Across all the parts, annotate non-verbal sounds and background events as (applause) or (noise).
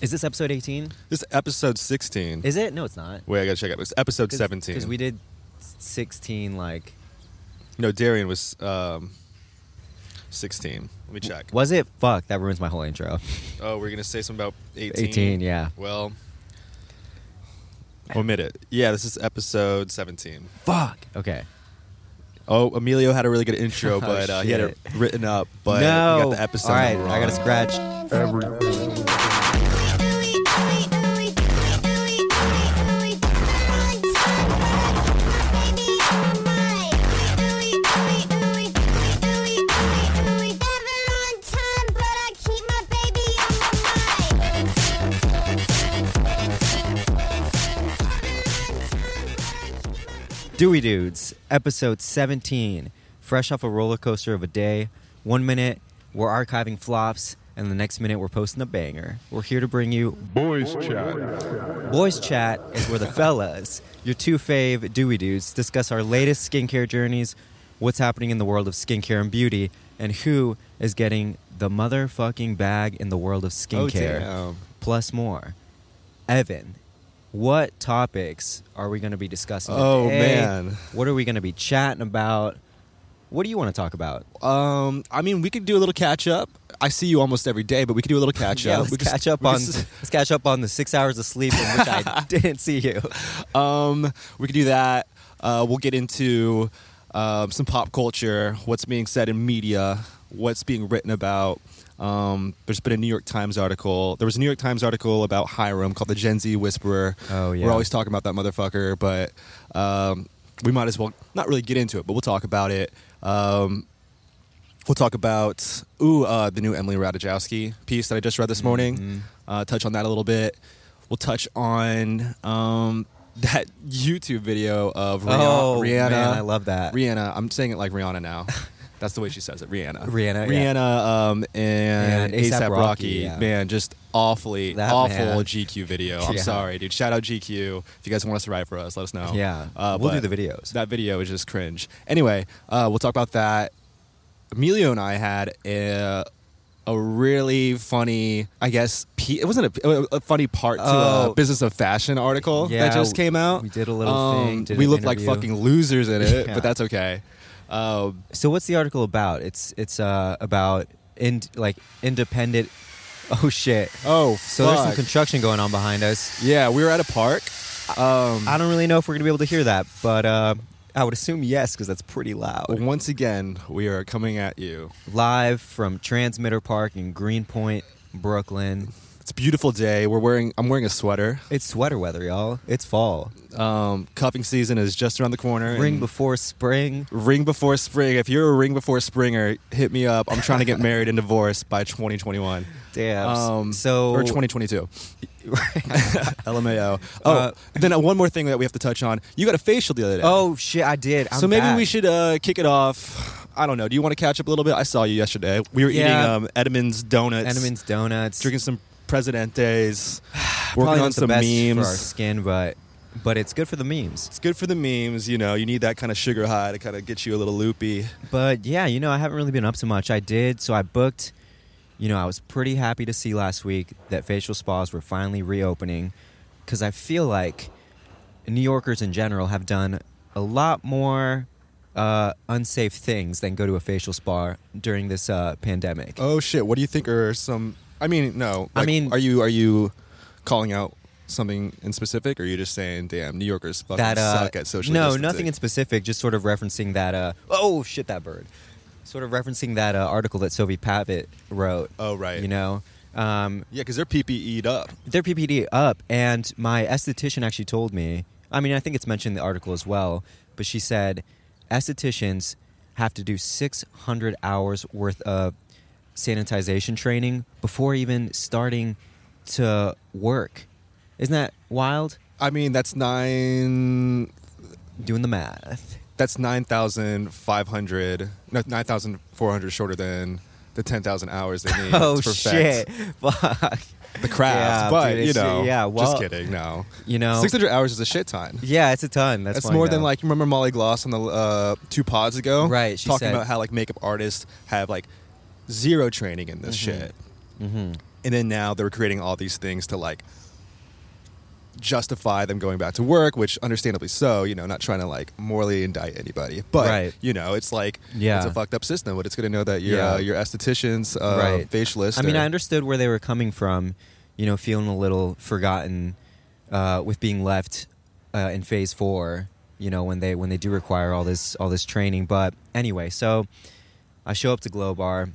Is this episode 18? This is episode 16. Is it? No, it's not. Wait, I gotta check it. It's episode 17. Because we did 16, like. No, Darian was um, 16. Let me check. Was it? Fuck, that ruins my whole intro. (laughs) Oh, we're gonna say something about 18. 18, yeah. Well, omit it. Yeah, this is episode 17. Fuck. Okay. Oh, Emilio had a really good intro, (laughs) Oh, but uh, he had it written up. But no. we got the episode All right, number I gotta wrong. scratch. Dewey Dudes, episode 17. Fresh off a roller coaster of a day. One minute, we're archiving flops, and the next minute, we're posting a banger. We're here to bring you Boys Chat. Boys Chat is where the fellas, your two fave Dewey Dudes, discuss our latest skincare journeys, what's happening in the world of skincare and beauty, and who is getting the motherfucking bag in the world of Oh, skincare, damn. plus more. Evan, what topics are we going to be discussing? Oh, today? man. What are we going to be chatting about? What do you want to talk about? Um, I mean, we could do a little catch up. I see you almost every day, but we could do a little catch (laughs) yeah, up. let's We could- catch up on could (laughs) let's catch up on the six hours of sleep in which I (laughs) didn't see you. Um, we could do that. Uh, we'll get into um, some pop culture, what's being said in media, what's being written about. Um, there's been a New York Times article. There was a New York Times article about Hyram called the Gen Z Whisperer. Oh, yeah. We're always talking about that motherfucker, but um, we might as well not really get into it, but we'll talk about it. Um, we'll talk about ooh uh, the new Emily Ratajkowski piece that I just read this morning. Mhm. Uh, touch on that a little bit. We'll touch on um, that (laughs) YouTube video of Rih- Oh, Rihanna. man, I love that. Rihanna. I'm saying it like Rihanna now. (laughs) That's the way she says it. Rihanna. Rihanna, yeah. Rihanna. Um, and, And ASAP Rocky, Rocky. yeah. Man, just awfully That awful man. GQ video. I'm Yeah. sorry, dude. Shout out GQ. If you guys want us to write for us, let us know. Yeah, Uh, we'll do the videos. That video is just cringe. Anyway, uh, we'll talk about that. Emilio and I had a, a really funny, I guess, it wasn't a, a funny part to Oh. a Business of Fashion article Yeah, that just came out. we did a little Um, thing, we looked like fucking losers in it, Yeah. but that's okay. Um, So what's the article about? It's it's uh, about in like independent. (laughs) Oh shit! oh, So there's some construction going on behind us. yeah, we were at a park. Um, I don't really know if we're gonna be able to hear that, but uh, I would assume yes because that's pretty loud. once again, we are coming at you. Live from Transmitter Park in Greenpoint, Brooklyn. It's a beautiful day. We're wearing. I'm wearing a sweater. It's sweater weather, y'all. It's fall. Um, cuffing season is just around the corner. Ring and- before spring. Ring before spring. If you're a ring before springer, hit me up. I'm trying to get married and divorced by 2021. Damn. Um, so or 2022. LMAO. (laughs) Oh, Uh, then uh, one more thing that we have to touch on. You got a facial the other day. Oh shit! I did. I'm so maybe back. we should uh, kick it off. I don't know. Do you want to catch up a little bit? I saw you yesterday. We were Yeah. eating um, Edmund's donuts, Edmund's donuts. drinking some Presidentes, (sighs) working on some memes. for our skin, but but it's good for the memes. It's good for the memes. You know, you need that kind of sugar high to kind of get you a little loopy. But yeah, you know, I haven't really been up to much. I did, so I booked. You know, I was pretty happy to see last week that facial spas were finally reopening because I feel like New Yorkers in general have done a lot more uh, unsafe things than go to a facial spa during this uh, pandemic. Oh shit! What do you think are some? I mean, no. I mean- are you are you calling out something in specific, or are you just saying, "Damn, New Yorkers fucking that uh, suck at social"? no, distancing? nothing in specific. Just sort of referencing that. Uh, oh shit, that bird. Sort of referencing that uh, article that Sophie Pavitt wrote. Oh right. You know, um, Yeah, because they're PPE'd up. their PPD up, and my esthetician actually told me. I mean, I think it's mentioned in the article as well, but she said estheticians have to do 600 hours worth of sanitization training before even starting to work. Isn't that wild? I mean, that's nine. Doing the math. That's nine thousand five hundred. No, nine thousand four hundred shorter than the ten thousand hours they need. (laughs) Oh shit! (laughs) Fuck. The craft, Yeah, but dude, you know, yeah, well- just kidding. No, You know, six hundred hours is a shit ton. yeah, it's a ton. That's, That's funny, more than like you remember Molly Gloss on the uh, two pods ago, Right, she talking said- about how like makeup artists have like zero training in this Mhm. shit. Mhm. and then now they're creating all these things to like justify them going back to work, which understandably so. You know, not trying to like morally indict anybody, but Right. you know, it's like Yeah. it's a fucked up system. But it's going to know that your Yeah. uh, your estheticians, uh, Right. facialist. I mean, I understood where they were coming from, you know, feeling a little forgotten uh, with being left uh, in phase four. You know, when they when they do require all this all this training. But anyway, so I show up to Glow Bar.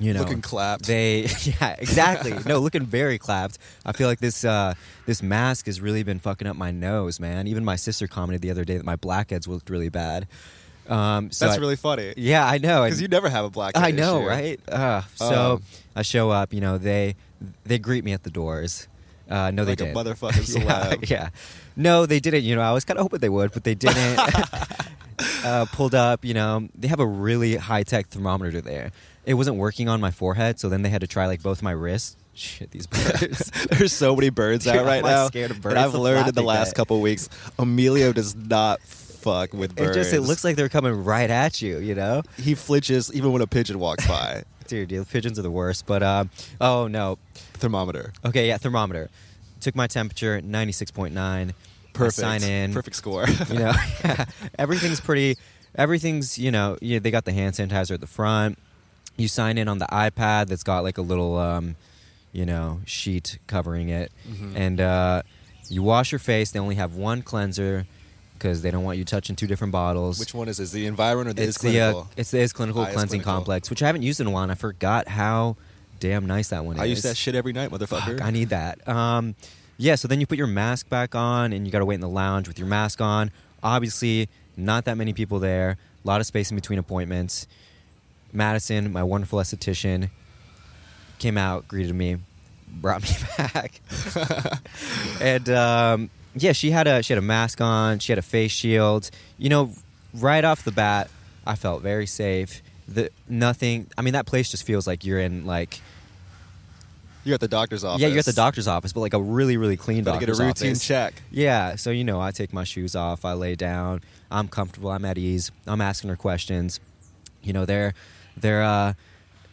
You know, Looking clapped. They, (laughs) yeah, exactly. no, looking very clapped. I feel like this uh, this mask has really been fucking up my nose, man. Even my sister commented the other day that my blackheads looked really bad. Um, so That's I- really funny. yeah, I know. because you never have a black. I know, issue. right? Uh, so Um, I show up. You know, they they greet me at the doors. Uh, no, Like they a didn't. motherfucking (laughs) yeah, yeah. No, they didn't. You know, I was kind of hoping they would, but they didn't. (laughs) uh, pulled up. You know, they have a really high tech thermometer there. It wasn't working on my forehead, so then they had to try like both my wrists. Shit, these birds. (laughs) There's so many birds Dude, out right I'm, like, now. scared of and birds. I've learned in the last guy. couple weeks, Emilio does not fuck with birds. it just it looks like they're coming right at you. You know. he flinches even when a pigeon walks by. (laughs) Dude, the pigeons are the worst. But uh, oh no, Thermometer. Okay, yeah, thermometer. Took my temperature, ninety six point nine. Perfect. Sign in. Perfect score. (laughs) You know, everything's pretty. Everything's you know. Yeah, they got the hand sanitizer at the front. You sign in on the iPad that's got like a little, um, you know, sheet covering it, Mhm. and uh, you wash your face. They only have one cleanser because they don't want you touching two different bottles. Which one is this? The environment or the it's is the uh, clinical? it's the is clinical Ah, Is cleansing Clinical. complex, which I haven't used in a while. and I forgot how damn nice that one I is. I use that shit every night, motherfucker. Fuck, I need that. Um, yeah, so then you put your mask back on and you got to wait in the lounge with your mask on. Obviously, not that many people there. A lot of space in between appointments. Madison, my wonderful esthetician, came out, greeted me, brought me (laughs) back, (laughs) and um, yeah, she had a she had a mask on. She had a face shield. You know, right off the bat, I felt very safe. The nothing. I mean, that place just feels like you're in like You're at the doctor's office. yeah, you're at the doctor's office, but like a really, really clean Gotta doctor's get a routine office. check. Yeah, so you know, I take my shoes off, I lay down, I'm comfortable, I'm at ease, I'm asking her questions. You know, they're they're uh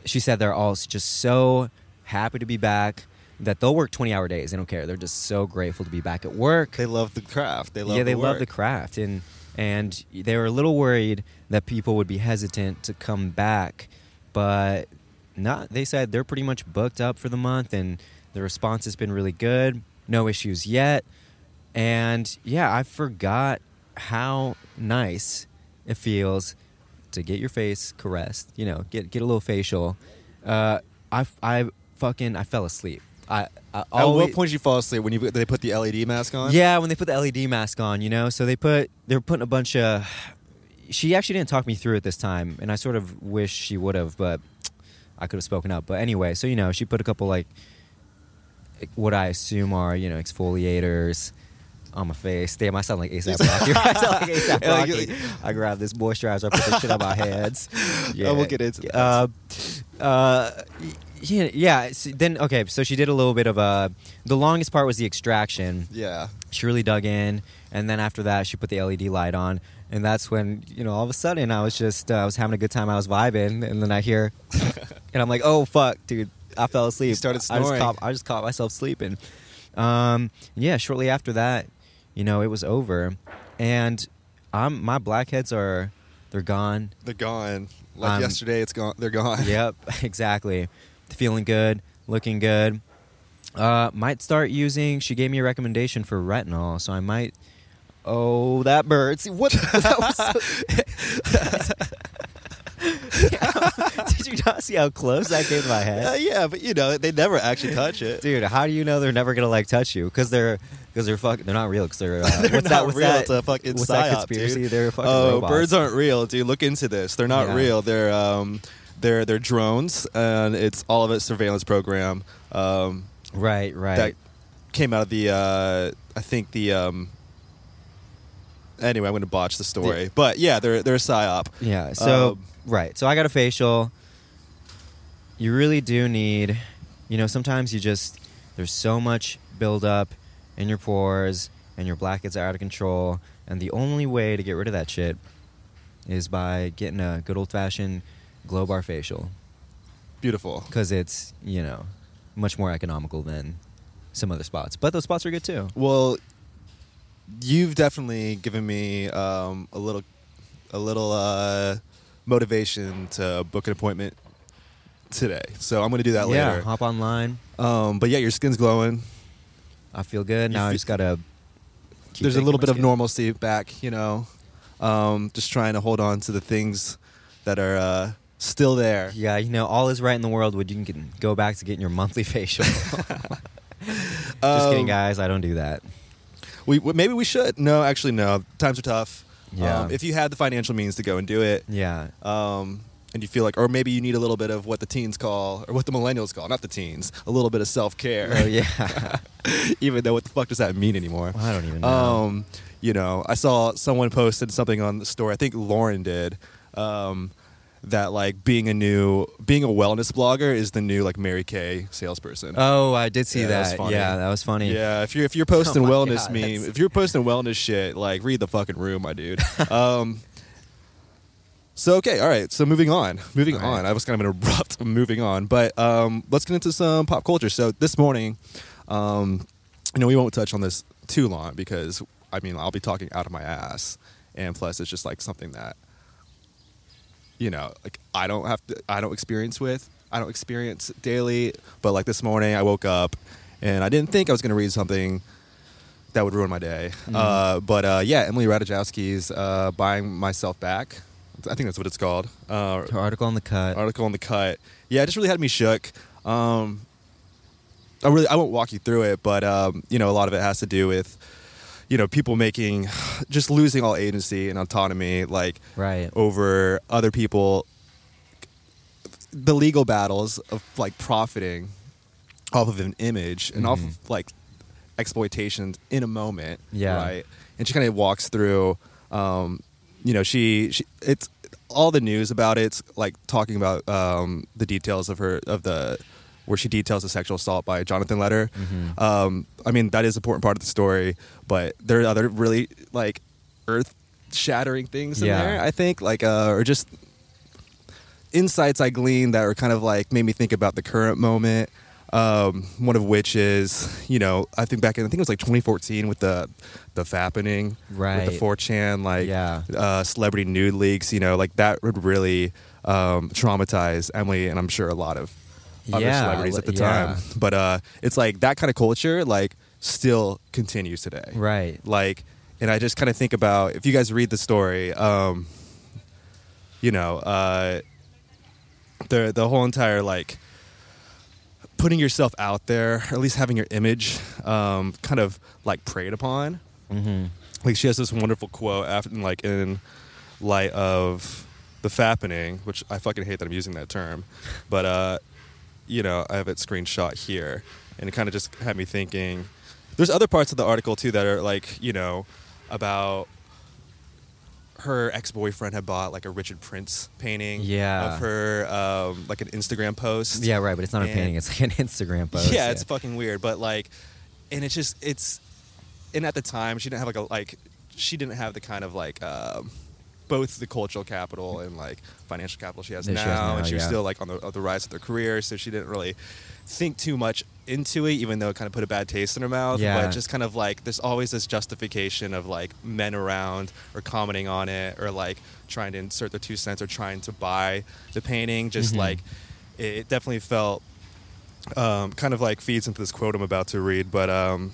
she said they're all just so happy to be back that they'll work 20 hour days. They don't care. They're just so grateful to be back at work. They love the craft. They love yeah, the they love the craft, and and they were a little worried that people would be hesitant to come back, but not. They said they're pretty much booked up for the month, and the response has been really good. No issues yet, and yeah, I forgot how nice it feels to get your face caressed. You know, get get a little facial. Uh, I I fucking I fell asleep. I, I At what point did you fall asleep when you they put the LED mask on? yeah, when they put the LED mask on, you know, so they put they're putting a bunch of. She actually didn't talk me through it this time, and I sort of wish she would have, but I could have spoken up. But anyway, so you know, she put a couple like what I assume are you know exfoliators on my face. Damn, I sound like ASAP (laughs) Rocky. I sound like ASAP Yeah, (laughs) Rocky. I grab this moisturizer, I put this shit on my hands. Oh, (laughs) we'll get into that. Uh, uh, yeah, yeah. so then okay, so she did a little bit of a. The longest part was the extraction Yeah. she really dug in and then after that she put the led light on and that's when you know all of a sudden i was just uh, i was having a good time i was vibing and then i hear and i'm like oh fuck dude i fell asleep You started I just, snoring. caught, I just caught myself sleeping um, yeah shortly after that you know it was over and i'm my blackheads are they're gone They're gone. Like Um, yesterday, it's gone. They're gone. (laughs) yep, (laughs) exactly. Feeling good, looking good. Uh, might start using. She gave me a recommendation for retinol, so I might. Oh, that bird! See (laughs) what? that was so- Did you not see how close that came to my Uh, head, yeah, but you know they never actually touch it. dude? How do you know they're never gonna like touch you? Because they're because they're fucking. They're not real. Because they're, uh, (laughs) They're what's not that? What's real. that? It's a fucking what's that psyop, conspiracy? dude. They're fucking Oh, robots. birds aren't real, dude. Look into this. They're not Yeah. real. They're um, they're they're drones, and it's all of it surveillance program. Um, right, right. that came out of the uh, I think the um. Anyway, I'm going to botch the story, Yeah. but yeah, they're they're a psyop. Yeah. So Um, right. So I got a facial. You really do need, you know, sometimes you just there's so much buildup in your pores and your blackheads are out of control, and the only way to get rid of that shit is by getting a good old fashioned glow bar facial Beautiful. because it's you know much more economical than some other spots. But those spots are good too. Well, you've definitely given me um, a little, a little uh, motivation to book an appointment today. So I'm going to do that yeah, later. Yeah, hop online. Um, but yeah, your skin's glowing. I feel good. You Now I just gotta. keep There's a little bit of skin. normalcy back, you know. Um, just trying to hold on to the things that are uh, still there. Yeah, you know, all is right in the world when you can go back to getting your monthly (laughs) facial. (laughs) Just kidding, Um, guys. I don't do that. We we- maybe we should. No, actually, no. Times are tough. Yeah. Um, if you had the financial means to go and do it, Yeah. um, and you feel like, or maybe you need a little bit of what the teens call, or what the millennials call, not the teens, a little bit of self care. Oh yeah. (laughs) even though what the fuck does that mean anymore? I don't even know. Um, you know, I saw someone posted something on the story. I think Lauren did. Um, that like being a new being a wellness blogger is the new like Mary Kay salesperson. oh, I did see Yeah, that was that. funny. Yeah, that was funny. Yeah, if you're if you're posting (laughs) Oh wellness God, meme, if you're posting wellness shit, like read the fucking room, my dude. (laughs) um, so okay, all right. So moving on, (laughs) moving All right. on. I was kind of an abrupt. (laughs) moving on, but um, let's get into some pop culture. So this morning, um, you know, we won't touch on this too long because I mean I'll be talking out of my ass, and plus it's just like something that you know, like I don't have to, I don't experience with, I don't experience daily. But like this morning, I woke up and I didn't think I was going to read something that would ruin my day. Mhm. Uh, but uh, yeah, Emily Ratajkowski's uh, "Buying Myself Back." I think that's what it's called. Uh, article on the cut. article on the cut. Yeah, it just really had me shook. Um, I really I won't walk you through it, but um, you know, a lot of it has to do with you know people making just losing all agency and autonomy, like Right. over other people the legal battles of like profiting off of an image and off Mhm. of like exploitation in a moment Yeah. right and she kind of walks through um you know she, she it's all the news about it's like talking about um the details of her of the where she details the sexual assault by Jonathan Leder. Mhm. Um, I mean, that is an important part of the story, but there are other really like earth shattering things in Yeah. there. I think like uh, or just insights I gleaned that were kind of like made me think about the current moment. Um, one of which is, you know, I think back in I think it was like 2014 with the the fappening, Right. With the 4chan, like Yeah. uh, celebrity nude leaks. You know, like that would really um, traumatize Emily and I'm sure a lot of other Yeah, celebrities at the yeah. time. But uh, it's like that kind of culture, like, still continues today Right. like and i just kind of think about if you guys read the story um you know uh the the whole entire like putting yourself out there or at least having your image um kind of like preyed upon. Hmm like she has this wonderful quote after like in light of the fappening which i fucking hate that i'm using that term but uh you know i have it screenshot here and it kind of just had me thinking. There's other parts of the article too that are like you know about her ex-boyfriend had bought like a richard prince painting Yeah. of her um like an instagram post Yeah, right. But it's not a painting. It's like an Instagram (laughs) post. yeah, it's fucking weird, but like, and it's just it's, and at the time she didn't have like a like she didn't have the kind of like um, both the cultural capital and like financial capital she has, now, she has now, and she was yeah. still like on the, on the rise of her career, so she didn't really think too much into it, even though it kind of put a bad taste in her mouth. Yeah. But just kind of like there's always this justification of like men around or commenting on it or like trying to insert their two cents or trying to buy the painting. Just Mhm. like it, it definitely felt um, kind of like feeds into this quote I'm about to read, but um,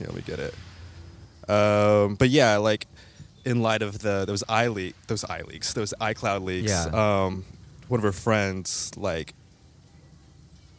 yeah, let me get it. Um, but yeah, like in light of the those eye leak, those eye leaks, those iCloud leaks. Yeah. Um, one of her friends like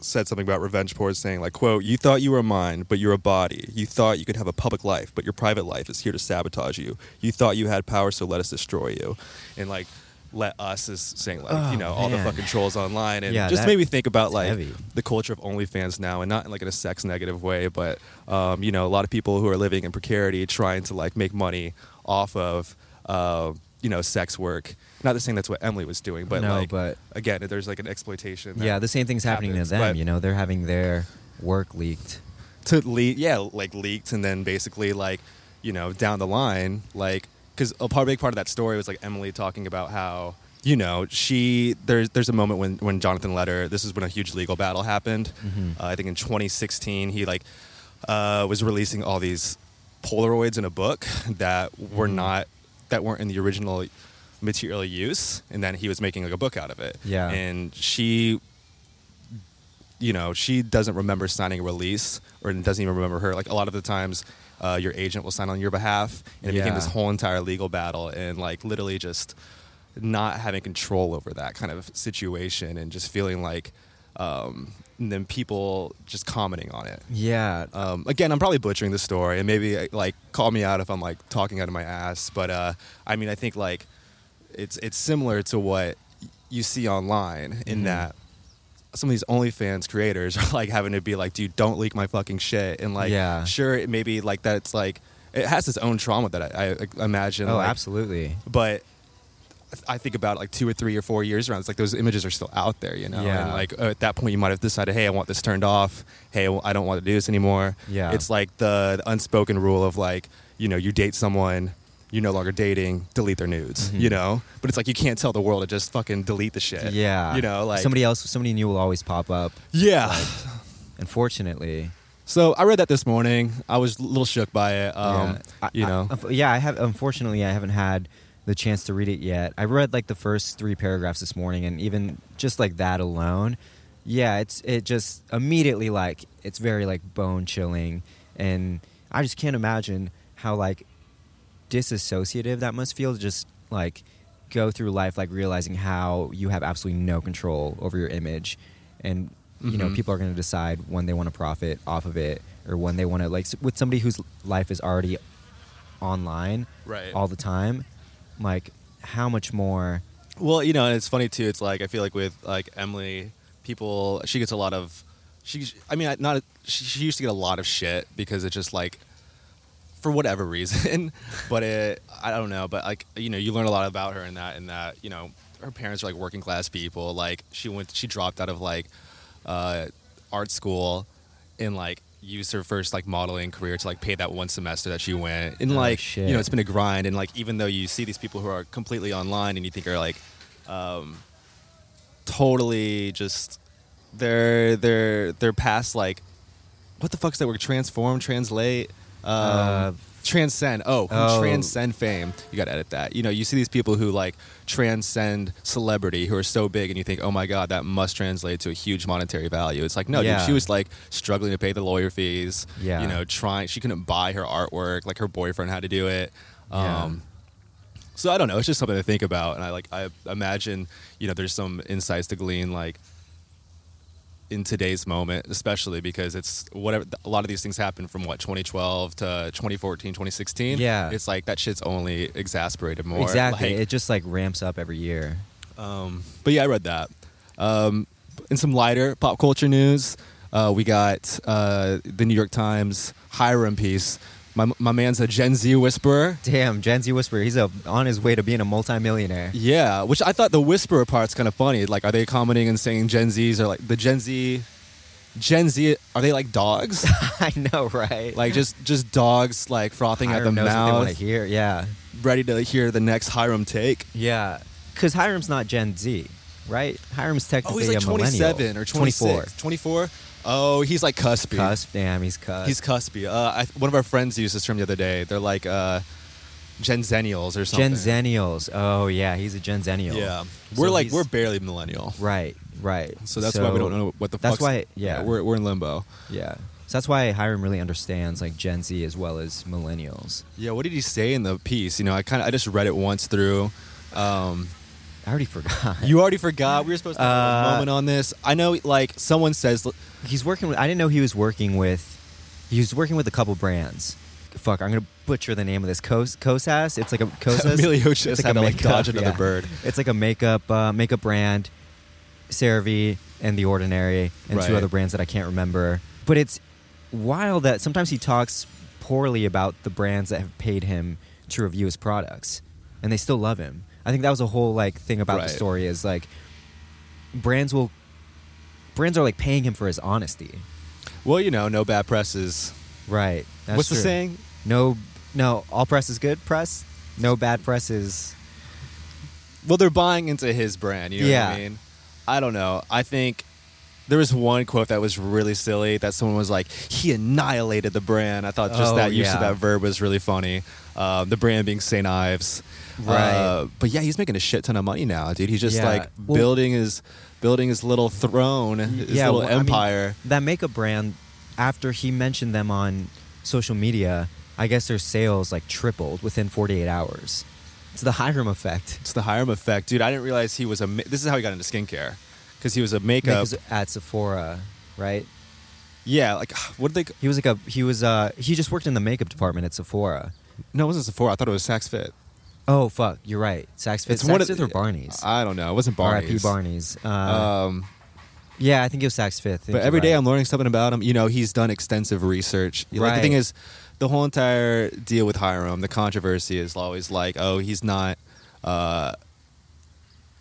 said something about revenge porn, saying like, "quote You thought you were mine, but you're a body. You thought you could have a public life, but your private life is here to sabotage you. You thought you had power, so let us destroy you." And like. Let us is saying like Oh, you know all the fucking trolls online and Yeah, just made me think about like heavy. the culture of OnlyFans now, and not in like in a sex negative way, but um, you know, a lot of people who are living in precarity trying to like make money off of uh, you know sex work. Not the saying that's what Emily was doing, but No, like but- again, there's like an exploitation. Yeah, the same thing's happening happens, to them. You know, they're having their work leaked. to leak, yeah, like leaked, and then basically like you know down the line, like because a part, big part of that story was like Emily talking about how you know, she there's there's a moment when when Jonathan Leder. This is when a huge legal battle happened. Mhm. Uh, I think in 2016 he like uh, was releasing all these Polaroids in a book that were Mhm. not that weren't in the original material use, and then he was making like a book out of it. Yeah. and she you know, she doesn't remember signing a release or doesn't even remember her. Like a lot of the times, uh, your agent will sign on your behalf, and it became this whole entire legal battle, and like literally just not having control over that kind of situation, and just feeling like, um, and then people just commenting on it. Yeah. Um, again, I'm probably butchering the story, and maybe uh, like call me out if I'm like talking out of my ass. But uh, I mean, I think like it's it's similar to what you see online in Mhm. that some of these OnlyFans creators (laughs) are like having to be like, dude, don't leak my fucking shit, and like, Yeah. sure, it maybe like that's like it has its own trauma that I, I imagine. oh, like, absolutely. but I think about like two or three or four years around. It's like those images are still out there, you know. Yeah. And like uh, at that point, you might have decided, hey, I want this turned off. Hey, I don't want to do this anymore. Yeah. It's like the, the unspoken rule of like, you know, you date someone, you're no longer dating, delete their nudes, Mhm. you know. But it's like you can't tell the world to just fucking delete the shit. Yeah. You know, like somebody else, somebody new will always pop up. Yeah. Like, unfortunately. so I read that this morning. I was a little shook by it. Um, yeah. I- you I- know. unf- yeah, I have. Unfortunately, I haven't had the chance to read it yet. I read like the first three paragraphs this morning, and even just like that alone, yeah, it's it just immediately like it's very like bone chilling, and I just can't imagine how like disassociative that must feel just like go through life like realizing how you have absolutely no control over your image and you know Mhm. people are going to decide when they want to profit off of it or when they want to like with somebody whose life is already online Right. all the time like how much more Well, you know, and it's funny too. It's like I feel like with like Emily, people she gets a lot of she. I mean, not she, she used to get a lot of shit because it's just like for whatever reason. (laughs) but it, I don't know. But like you know, you learn a lot about her in that. In that you know, her parents are like working class people. Like she went, she dropped out of like uh, art school and like used her first like modeling career to like pay that one semester that she went. And Oh, like you know it's been a grind. And like even though you see these people who are completely online and you think are like um totally just they're they're they're past like what the fuck's that word? Transform? Translate? Um Uh, transcend oh, oh. transcend fame you gotta edit that you know you see these people who like transcend celebrity who are so big and you think oh my god that must translate to a huge monetary value it's like no Yeah. dude she was like struggling to pay the lawyer fees Yeah. you know trying she couldn't buy her artwork like her boyfriend had to do it Yeah. um so I don't know. It's just something to think about, and I like. I imagine you know there's some insights to glean like in today's moment, especially because it's whatever. A lot of these things happen from what 2012 to 2014, 2016. Yeah. it's like that shit's only exasperated more. exactly Like, it just like ramps up every year um, but yeah, I read that. Um, in some lighter pop culture news, uh, we got uh, the New York Times Hyram piece. My, my man's a Gen Z whisperer. damn gen z whisperer he's a, on his way to being a multimillionaire Yeah, which I thought the whisperer part's kind of funny. Like, are they commenting and saying Gen Zs are like the Gen Z? Gen Z are they like dogs? (laughs) i know right like just just dogs like frothing at the Hyram knows what they want to mouth, hear yeah ready to hear the next Hyram take. Yeah, because Hyram's not Gen Z, right? Hyram's technically Oh, he's like a millennial. 27 or 24. 26. 24. Oh, he's like cuspy. Cusp, damn, he's cusp. He's cuspy. Uh, I, one of our friends used this term the other day. They're like uh, Gen Zennials or something. Gen Zennials. Oh yeah, he's a Gen Zennial. Yeah, we're like he's- we're barely millennial. right, right. So that's why we don't know what the. Fuck. That's fuck's- why, yeah, we're we're in limbo. yeah. So that's why Hyram really understands like Gen Z as well as millennials. Yeah, what did he say in the piece? You know, I kind of I just read it once through. Um, I already forgot. you already forgot we were supposed to have a Uh, moment on this. I know, like someone says, he's working with. I didn't know he was working with. He was working with a couple brands. Fuck, I'm gonna butcher the name of this. Kos Kosas. It's like a (laughs) Kosas. Emilio just It's had to, like, dodge another bird. It's like a makeup uh, makeup brand, CeraVe and The Ordinary, and two Right. other brands that I can't remember. But it's wild that sometimes he talks poorly about the brands that have paid him to review his products, and they still love him. I think that was a whole like thing about Right. the story is like brands will brands are like paying him for his honesty. well, you know, no bad press is. Right. That's what's the saying? No, no. All press is good press. No bad press is. well, they're buying into his brand. You know Yeah. what I mean? I don't know. I think there was one quote that was really silly that someone was like, "He annihilated the brand." I thought just Oh, that use of that verb was really funny. Um, the brand being St. Ives, Right. Uh, but yeah, he's making a shit ton of money now, dude. He's just Yeah. like Well- building his building his little throne, his yeah, little well, I mean, empire. that makeup brand, after he mentioned them on social media, I guess their sales like tripled within 48 hours. It's the Hyram effect. it's the Hyram effect, dude. I didn't realize he was a. ma- This is how he got into skincare because he was a makeup. At Sephora, right? yeah, like (sighs) what did they? He was like a he was uh he just worked in the makeup department at Sephora. No, it wasn't Sephora. I thought it was Saks Fit. Oh fuck, you're right. Saks Fifth, It's one Saks of Fifth or Barney's. I don't know. It wasn't Barney's. R.I.P. Barney's. Uh, Um, yeah, I think it was Saks Fifth. but every day I'm learning something about him. You know, he's done extensive research. Know, Like the thing is, the whole entire deal with Hyram, the controversy is always like, oh, he's not, uh,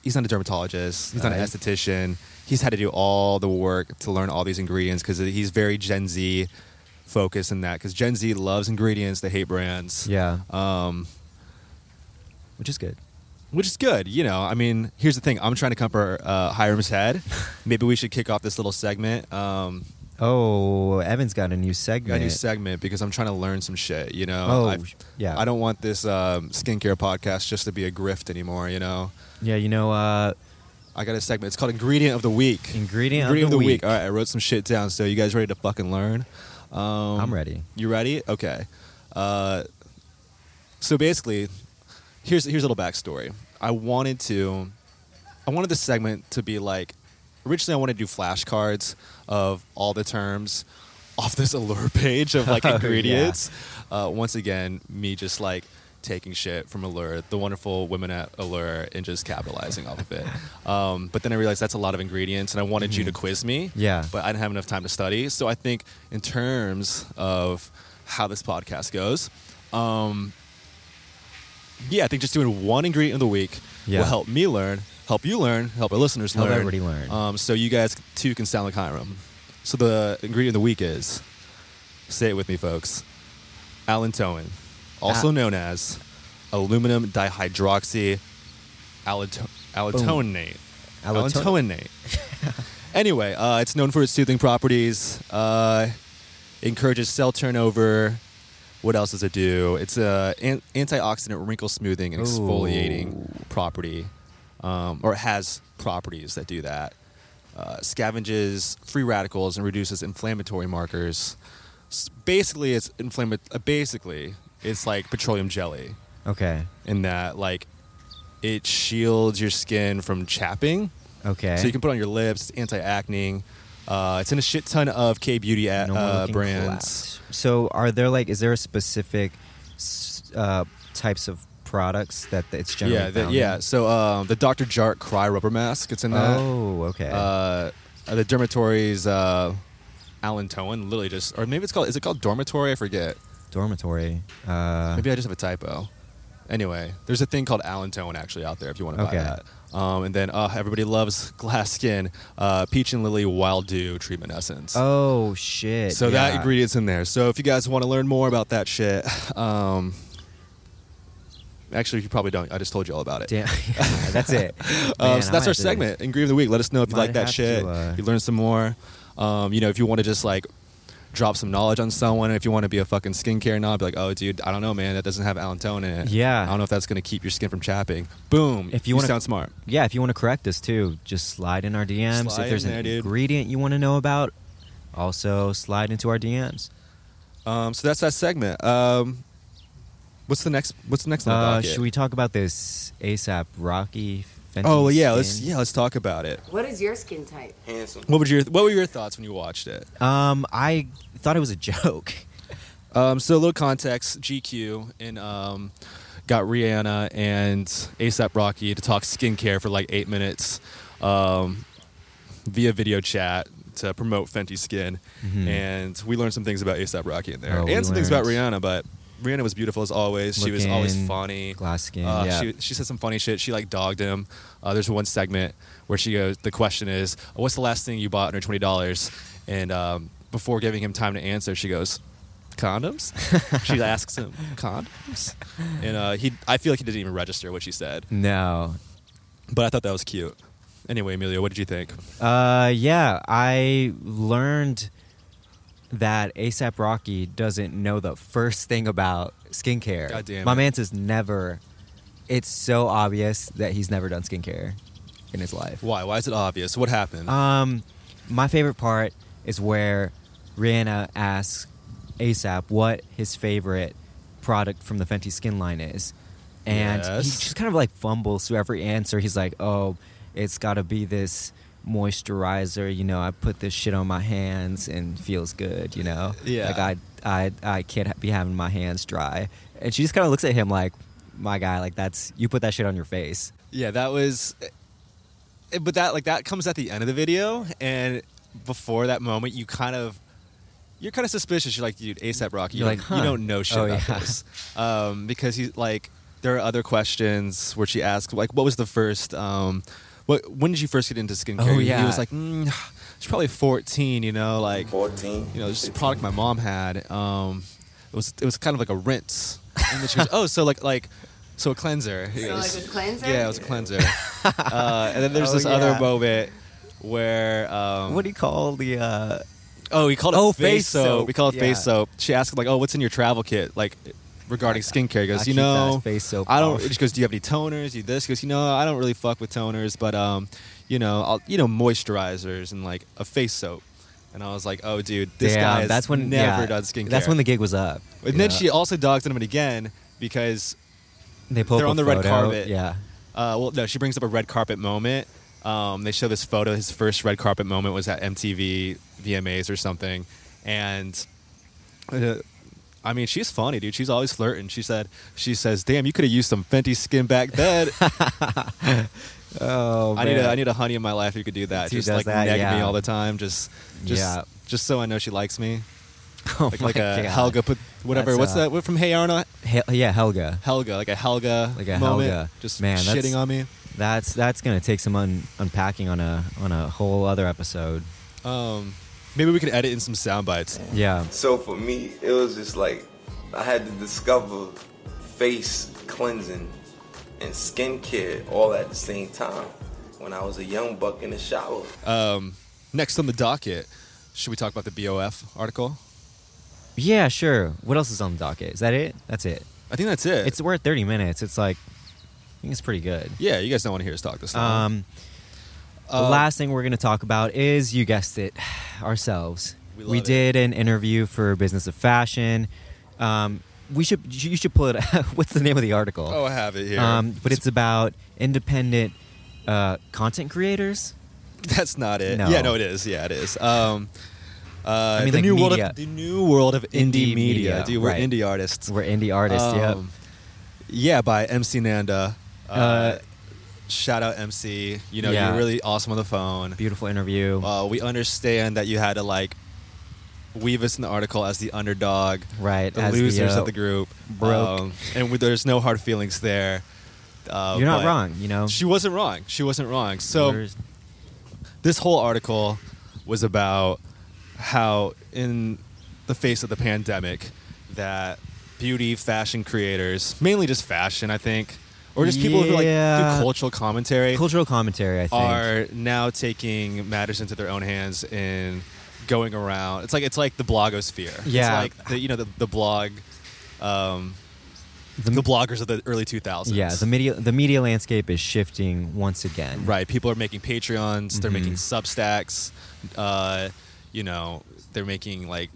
he's not a dermatologist. He's not an Right. esthetician. He's had to do all the work to learn all these ingredients because he's very Gen Z focused in that. Because Gen Z loves ingredients, they hate brands. Yeah, Um, which is good. which is good. You know, I mean, here's the thing. I'm trying to cover uh, Hyram's head. (laughs) Maybe we should kick off this little segment. Um, Oh, Evan's got a new segment. got a new segment because I'm trying to learn some shit. You know, Oh, I, yeah. I don't want this um, skincare podcast just to be a grift anymore. You know, Yeah, you know, uh, I got a segment. It's called Ingredient of the Week. ingredient, Ingredient of the, week. All right, I wrote some shit down. So you guys ready to fucking learn? Um, I'm ready. You ready? Okay. Uh, so basically, here's here's a little backstory. I wanted to, I wanted this segment to be like, originally I wanted to do flashcards of all the terms off this (laughs) allure page of like (laughs) Oh, yeah. ingredients. Uh, once again, me just like taking shit from Allure, the wonderful women at Allure, and just capitalizing off of it. (laughs) Um, but then I realized that's a lot of ingredients, and I wanted you to quiz me. Mm-hmm. Yeah. But I didn't have enough time to study. So I think in terms of how this podcast goes, um, yeah, I think just doing one ingredient of the week Yeah. will help me learn, help you learn, help our listeners Help learn. everybody learn. Um, so you guys too can sound like Hyram. So the ingredient of the week is, say it with me, folks, allantoin, also Ah. known as aluminum dihydroxy allanto- allantoinate. Allanto- (laughs) Allantoinate. anyway, uh, it's known for its soothing properties. Uh, encourages cell turnover. What else does it do? It's a an- antioxidant, wrinkle smoothing, and exfoliating property, um, or it has properties that do that. Uh, scavenges free radicals and reduces inflammatory markers. S- basically, it's inflammatory. Uh, basically, it's like petroleum jelly Okay. in that like it shields your skin from chapping. Okay. So you can put it on your lips. It's anti-acne. Uh, it's in a shit ton of K beauty a- No uh, brands. flat. So, are there like, is there a specific uh, types of products that it's generally Yeah, the, yeah. So um, the Dr. Jart Cryo Rubber Mask. It's in that. Oh, okay. Uh, the Dormitory's uh, Allantoin, literally just, or maybe it's called. Is it called Dormitory? I forget. Dormitory. Uh, Maybe I just have a typo. Anyway, there's a thing called Alan Allantoin actually out there if you want to Okay. buy that. Um, and then uh, everybody loves (laughs) glass skin, uh, peach and lily wild dew treatment essence. oh shit. So that ingredient's in there. So if you guys want to learn more about that shit, (laughs) um, actually you probably don't. I just told you all about it. Damn. (laughs) that's it. Um, so that's our segment, ingredient of the week. Let us know if you Might like that shit. to, uh, you learn some more. Um, you know, if you want to just like drop some knowledge on someone, if you want to be a fucking skincare knob, be like, oh, dude, I don't know, man, that doesn't have allantoin in it. Yeah. I don't know if that's gonna keep your skin from chapping. Boom. If you you wanna- sound smart. Yeah, if you want to correct us too, just slide in our DMs. Slide if there's in an there, dude. ingredient you want to know about, also slide into our DMs. Um, so that's that segment. Um, what's the next? What's the next? on the Uh, should we talk about this ASAP Rocky? Fenty Oh well, yeah. Let's yeah. Let's talk about it. What is your skin type? Handsome. What would your What were your thoughts when you watched it? Um, I thought it was a joke. (laughs) Um, so a little context: GQ and um, got Rihanna and ASAP Rocky to talk skincare for like eight minutes um, via video chat to promote Fenty Skin, Mhm. and we learned some things about ASAP Rocky in there, Oh, and some things about Rihanna. But Rihanna was beautiful as always. she was always funny. Glass skin. Uh, yeah. she, she said some funny shit. She like dogged him. Uh, there's one segment where she goes, the question is, "What's the last thing you bought under twenty dollars?" And um, before giving him time to answer, she goes, "Condoms." (laughs) she asks him, "Condoms?" And uh, he, I feel like he didn't even register what she said. no. but I thought that was cute. Anyway, Emilio, what did you think? Uh, yeah, I learned that ASAP Rocky doesn't know the first thing about skincare. God damn My it. man's has never. It's so obvious that he's never done skincare in his life. Why? Why is it obvious? What happened? Um, my favorite part is where Rihanna asks ASAP what his favorite product from the Fenty skin line is, and he just kind of like fumbles through every answer. He's like, "Oh, it's got to be this." moisturizer you know i put this shit on my hands and feels good you know Yeah. like i i i can't be having my hands dry and she just kind of looks at him like my guy like that's you put that shit on your face Yeah, that was. eh, But that like that comes at the end of the video, and before that moment, you kind of you're kind of suspicious. You're like, dude, ASAP Rocky. You're you, like, don't, you don't know shit Oh, about yeah. this, um, because he's like, there are other questions where she asks, like, what was the first, um, what when did you first get into skincare? Oh, He yeah. was like, mm, she's probably 14. You know, like 14. you know, just a product my mom had. Um, it was it was kind of like a rinse. And then she goes, oh, so like like so a cleanser. He So goes, like a cleanser? Yeah, it was a cleanser. (laughs) uh, and then there's Oh, this yeah. other moment where um, what do you call the uh oh he called it Oh, face, soap. soap. We call it face soap. She asked like, oh, what's in your travel kit? Like regarding skincare. He goes, you know, face soap I don't. off." She goes, do you have any toners? Do you this? He goes, you know, I don't really fuck with toners, but um, you know, I'll you know moisturizers and like a face soap. And I was like, oh, dude, this Damn, guy has that's when never yeah, done skincare. That's when the gig was up. And then Yeah. she also dogs him again because, they they're on the red carpet. Yeah, uh, well, no, she brings up a red carpet moment. Um, they show this photo. His first red carpet moment was at MTV VMAs or something, and uh, I mean, she's funny, dude. She's always flirting. She said, she says, "Damn, you could have used some Fenty skin back then." (laughs) Oh, I need a. I need a honey in my life who could do that. Who just does like that, neg me all the time. Just, just, Yeah. just so I know she likes me. (laughs) Oh Like, like a God. Helga put whatever. That's, What's uh, that? What from Hey Arnold? Hel- yeah, Helga. Helga, like a Helga, Like a moment, Helga. just Man, shitting on me. That's that's gonna take some un- unpacking on a on a whole other episode. Um, maybe we could edit in some sound bites. Yeah. So for me, it was just like I had to discover face cleansing and skincare all at the same time when I was a young buck in the shower. Um, next on the docket, should we talk about the BOF article? Yeah, sure. What else is on the docket? Is that it? That's it. I think that's it. It's we're at 30 minutes. It's like I think it's pretty good. yeah, you guys don't want to hear us talk this long. Um, the Uh, last thing we're going to talk about is you guessed it, (sighs) ourselves. We We, did an interview for Business of Fashion. Um, we should you should pull it. (laughs) What's the name of the article? oh, I have it here. Um, but it's about independent uh, content creators. that's not it. No. Yeah, no, it is. Yeah, it is. Um, uh, I mean, the like new world of the new world of indie, Indie media. media, Dude, we're right. indie artists. We're indie artists. yep. Um, Yeah, by MC Nanda. Uh, shout out MC. You know, yeah. you're really awesome on the phone. Beautiful interview. Uh, we understand that you had to like weave us in the article as the underdog, right. the as losers uh, of the group, broke. Um, and we, there's no hard feelings there. Uh, You're not but wrong. You know. She wasn't wrong. She wasn't wrong. So There's- this whole article was about how in the face of the pandemic that beauty fashion creators mainly just fashion i think or just people who like Yeah. do cultural commentary cultural commentary. I think. are now taking matters into their own hands and going around it's like it's like the blogosphere Yeah. it's like the you know the, the blog um the, bloggers of the early 2000s yeah, the media the media landscape is shifting once again. Right. People are making Patreons. They're Mhm. making Substacks. Uh, you know, they're making like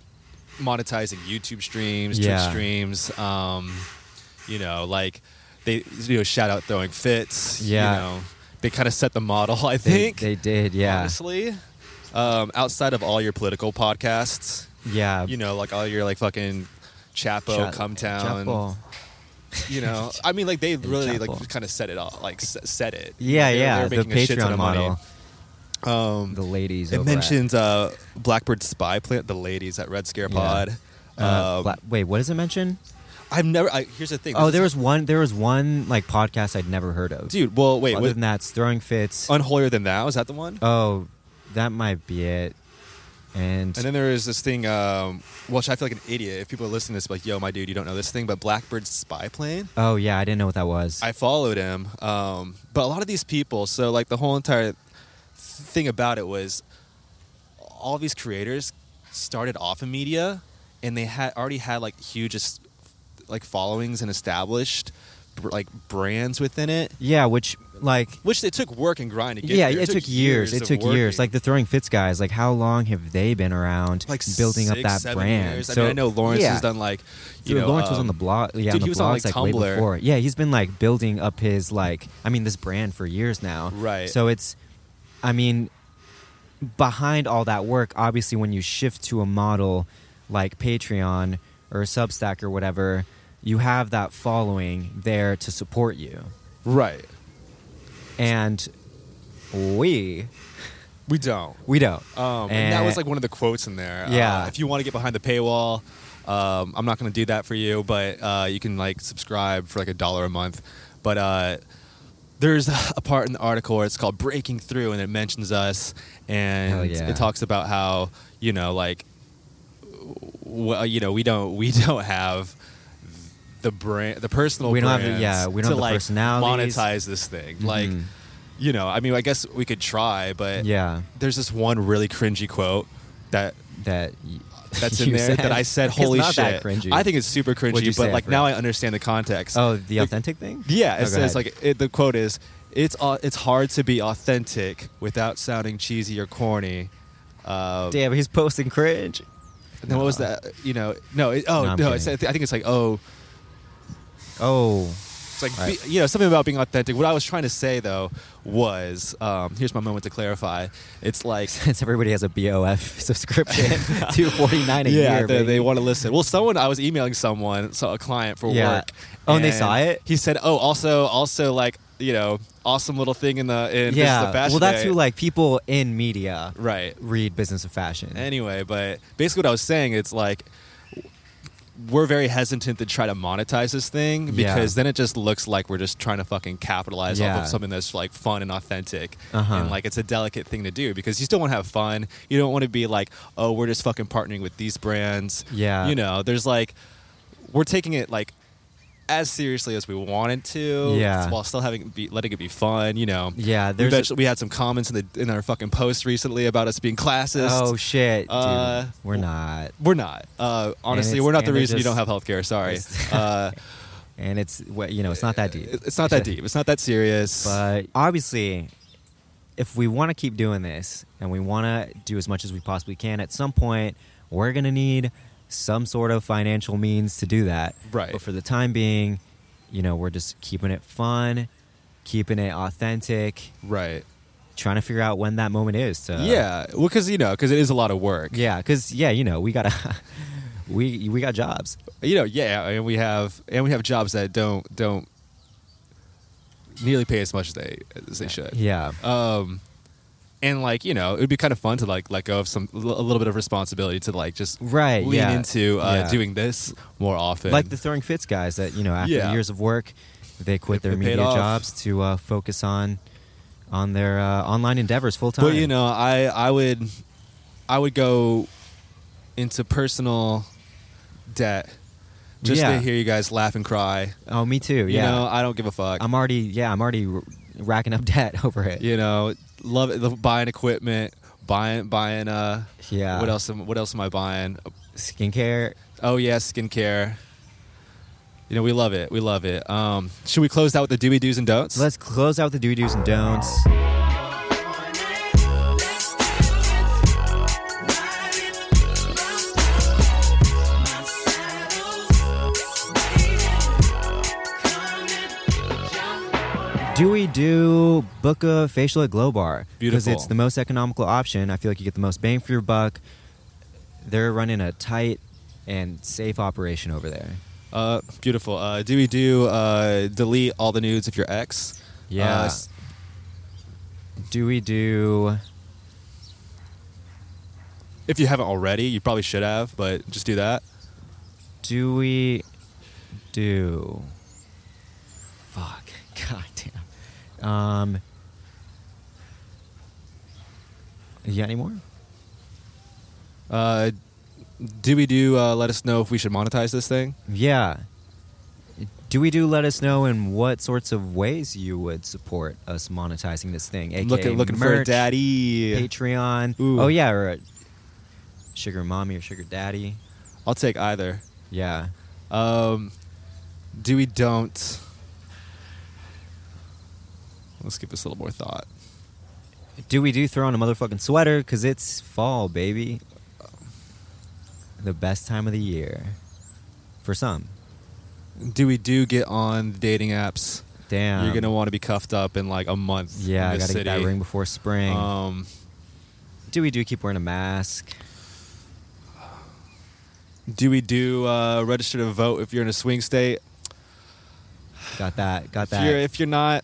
monetizing YouTube streams, Twitch Yeah. streams. Um, you know, like they you know shout out throwing fits. Yeah. You know, they kind of set the model. (laughs) I think. they did. Yeah. Honestly, um, outside of all your political podcasts, Yeah. you know, like all your like fucking Chapo, Cha- Cumtown. Chapo. (laughs) You know, I mean, like they really Chapo. like kind of set it all, like set it. Yeah, They were- yeah. they were The making a shit ton Patreon money. model. Um, The ladies. it mentions uh, Blackbird Spyplane, the ladies at Red Scare Yeah. Pod. Uh, Um, Bla- wait, what does it mention? I've never. I, here's the thing. Oh, there is- was one. There was one like podcast I'd never heard of. dude. Well, wait. Other What, than that, it's throwing fits. unholier than thou is that the one? oh, that might be it. And, And then there is this thing, um, which I feel like an idiot. If people are listening to this, like, yo, my dude, you don't know this thing, but Blackbird's spy plane. oh yeah, I didn't know what that was. I followed him, um, but a lot of these people. So like the whole entire thing about it was, all these creators started off in media, and they had already had like huge, es- like followings and established, like brands within it. yeah, which like Which it took work and grind to get. yeah, there. it, took years. It took years. Like the Throwing Fits guys, like how long have they been around like building up that seven brand? Years. So I mean, I know Lawrence yeah. has done like, you Dude, know, Lawrence was on um, the blog. Yeah, dude, on the he was on, like, like, way Tumblr. before. Yeah, he's been like building up his like. I mean, this brand for years now. Right. So it's, I mean, behind all that work, obviously, when you shift to a model like Patreon or Substack or whatever, you have that following there to support you, right. and we We don't. we don't. Um, and, that was like one of the quotes in there. Yeah. Uh, if you want to get behind the paywall, um, I'm not going to do that for you, but uh, you can like subscribe for like a dollar a month. But uh, there's a part in the article where it's called "Breaking Through," and it mentions us, and yeah. it talks about how you know, like, well, you know, we don't we (laughs) don't have the brand, the personal. We don't have the- yeah, we don't to have the like personalities. monetize this thing. Like, Mhm. you know, I mean, I guess we could try, but yeah, there's this one really cringy quote that that y- (laughs) that's (laughs) in there that I said, "Holy it's not shit!" That cringy. I think it's super cringy, but like now. I understand the context. Oh, the The- authentic thing. yeah, Oh, it go says like it, the quote is, "It's au- it's hard to be authentic without sounding cheesy or corny." Uh, Damn, he's posting cringe. and what was that? You know, no, it, oh No, no, I think it's like oh, Oh, It's like Right. be, you know something about being authentic. What I was trying to say though was um, here's my moment to clarify. It's like (laughs) since everybody has a BOF (laughs) subscription, (laughs) two forty nine a yeah, year. they, they want to listen. Well, someone I was emailing someone, so a client for Yeah. work. Oh, and they saw it? He said, "Oh, also, also like you know, awesome little thing in the in Business Yeah, of Fashion well, that's Day." who like people in media right. read Business of Fashion. Anyway, but basically, what I was saying, it's like we're very hesitant to try to monetize this thing Yeah. because then it just looks like we're just trying to fucking capitalize off of something that's like fun and authentic. Uh-huh. And like it's a delicate thing to do because you still want to have fun. You don't want to be like, oh, we're just fucking partnering with these brands. Yeah. You know, there's like, we're taking it like as seriously as we wanted to. Yeah. While still having be letting it be fun. You know. Yeah, there's actually- we had some comments in the in our fucking post recently about us being classist. oh shit, dude, Uh, we're not. We're not. Uh, honestly, we're not the reason you don't have healthcare. Sorry. (laughs) Uh, (laughs) And it's you know it's not that deep. it's not that deep. It's not that serious. But obviously, if we want to keep doing this and we want to do as much as we possibly can, at some point we're gonna need some sort of financial means to do that. Right. But for the time being, you know, we're just keeping it fun, keeping it authentic, right. trying to figure out when that moment is. To, yeah. Well, because you know, because it is a lot of work. Yeah, because yeah, you know, we gotta, (laughs) we we got jobs. You know. Yeah. And we have and we have jobs that don't don't nearly pay as much as they as they should. Yeah. Um. And like you know, it would be kind of fun to like let go of some a little bit of responsibility to like just Right, lean yeah. into uh, Yeah. doing this more often. like the throwing fits guys that you know after Yeah. years of work they quit They- their they media jobs to uh, focus on on their uh, online endeavors full time But you know, I I would I would go into personal debt just to hear you guys laugh and cry. oh me too You yeah know, I don't give a fuck. i'm already yeah i'm already r- racking up (laughs) debt over it you know, love it, buying equipment, buying buying uh yeah what else am what else am I buying? skincare Oh yeah, skincare. You know, we love it. We love it. Um, should we close out with the Dewey do's and don'ts? let's close out with the do do's and don'ts Do we do book a facial at Glow Bar? Because Beautiful. it's the most economical option. I feel like you get the most bang for your buck. They're running a tight and safe operation over there. Uh, beautiful. Uh, do we do uh, delete all the nudes of your ex. Yeah. Uh, Do we do? if you haven't already, you probably should have, but just do that. Do we do? Fuck. (laughs) God damn. Um. You got any more? Uh, do we do? Uh, let us know if we should monetize this thing. Yeah. Do we do let us know in what sorts of ways you would support us monetizing this thing? AKA looking looking for a daddy. Patreon. Ooh. Oh yeah, or a sugar mommy or sugar daddy. I'll take either. Yeah. Um, do we don't? Let's give this a little more thought. Do we do throw on a motherfucking sweater? Cause it's fall, baby. The best time of the year. For some. Do we do get on the dating apps? Damn. You're gonna want to be cuffed up in like a month. Yeah, I gotta get that ring before spring. Um, do we do keep wearing a mask? do we do uh, register to vote if you're in a swing state? Got that. Got If that. you're if you're not,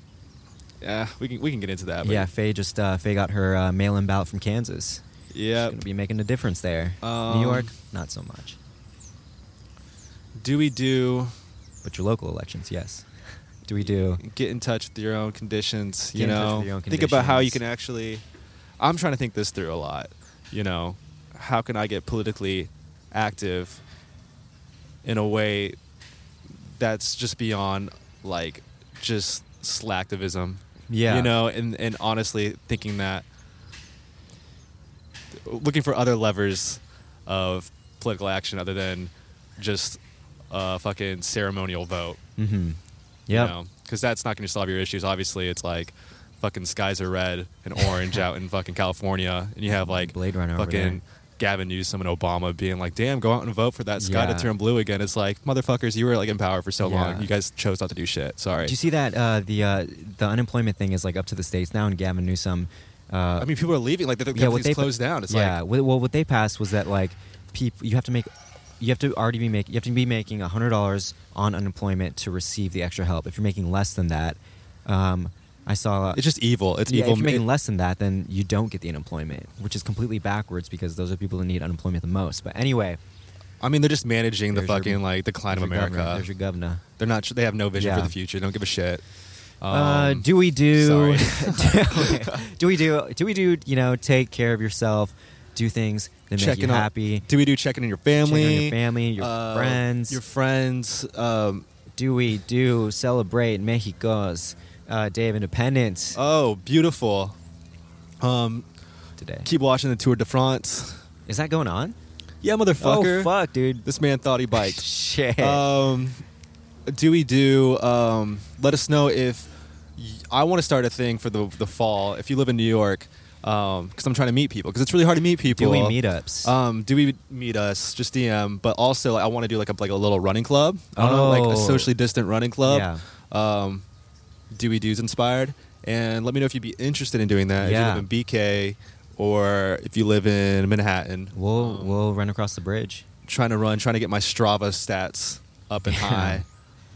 yeah, we can we can get into that. But yeah, Faye just uh, Faye got her uh, mail-in ballot from Kansas. yeah. She's gonna be making a difference there. Um, New York, not so much. Do we do But your local elections, yes. Do we do? get in touch with your own conditions? Get you in touch know, with your own think about how you can actually. I'm trying to think this through a lot. You know, how can I get politically active in a way that's just beyond like just slacktivism? Yeah. You know, and and honestly thinking that looking for other levers of political action other than just a fucking ceremonial vote. Mm-hmm. Yep. You know, because that's not going to solve your issues. Obviously, it's like fucking skies are red and orange (laughs) out in fucking California, and you have like Blade Runner fucking. Gavin Newsom and Obama being like, "Damn, go out and vote for that sky Yeah. to turn blue again." It's like, motherfuckers, you were like in power for so Yeah. long. You guys chose not to do shit. Sorry. Do you see that uh, the uh, the unemployment thing is like up to the states now, and Gavin Newsom. Uh, I mean, people are leaving. Like the, the yeah, what they closed down. It's yeah. like, well, what they passed was that like people you have to make you have to already be making you have to be making hundred dollars on unemployment to receive the extra help. If you're making less than that, um, I saw it's just evil. It's yeah, evil. If you're making less than that, then you don't get the unemployment, which is completely backwards because those are people who need unemployment the most. But anyway, I mean, they're just managing the There's your- fucking like decline of America. governor. There's your governor. They're not. They have no vision Yeah. for the future. They don't give a shit. uh, Um, do we do? (laughs) do we do? Do we do? You know, take care of yourself. Do things that make you checking on- happy. Do we do checking on your family? Checking on your family, your uh, friends. your friends. Um, do we do celebrate Mexico's uh, Day of Independence oh, beautiful. Um, today? keep watching the Tour de France. Is that going on? Yeah, motherfucker. Oh fuck, dude. This man thought he biked. (laughs) Shit. um, do we do? Um, let us know if y- I want to start a thing for the the fall. If you live in New York, because I'm trying to meet people. Because it's really hard to meet people. do we meetups? Um, do we meet us? Just DM. But also, like, I want to do like a like a little running club. I don't know, like Oh. a socially distant running club. Yeah. Um, do we do's inspired? And let me know if you'd be interested in doing that. Yeah. If you live in BK or if you live in Manhattan. we'll Um, we'll run across the bridge. trying to run, trying to get my Strava stats up and high.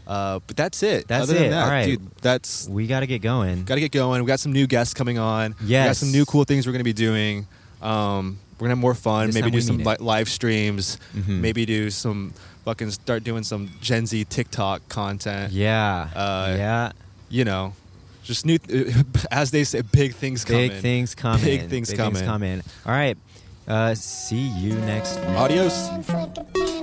Uh, but that's it. That's it. that, All right. dude, that's We got to get going. got to get going. We got some new guests coming on. We got some new cool things we're going to be doing. Um, we're gonna have more fun. This maybe do some li- live streams. Mhm. Maybe do some fucking start doing some Gen Z TikTok content. Yeah. Uh, yeah. You know, just new. (laughs) as they say, big things coming. Big coming. things coming. Big things coming. coming. All right. Uh, see you next week. Adios. Like a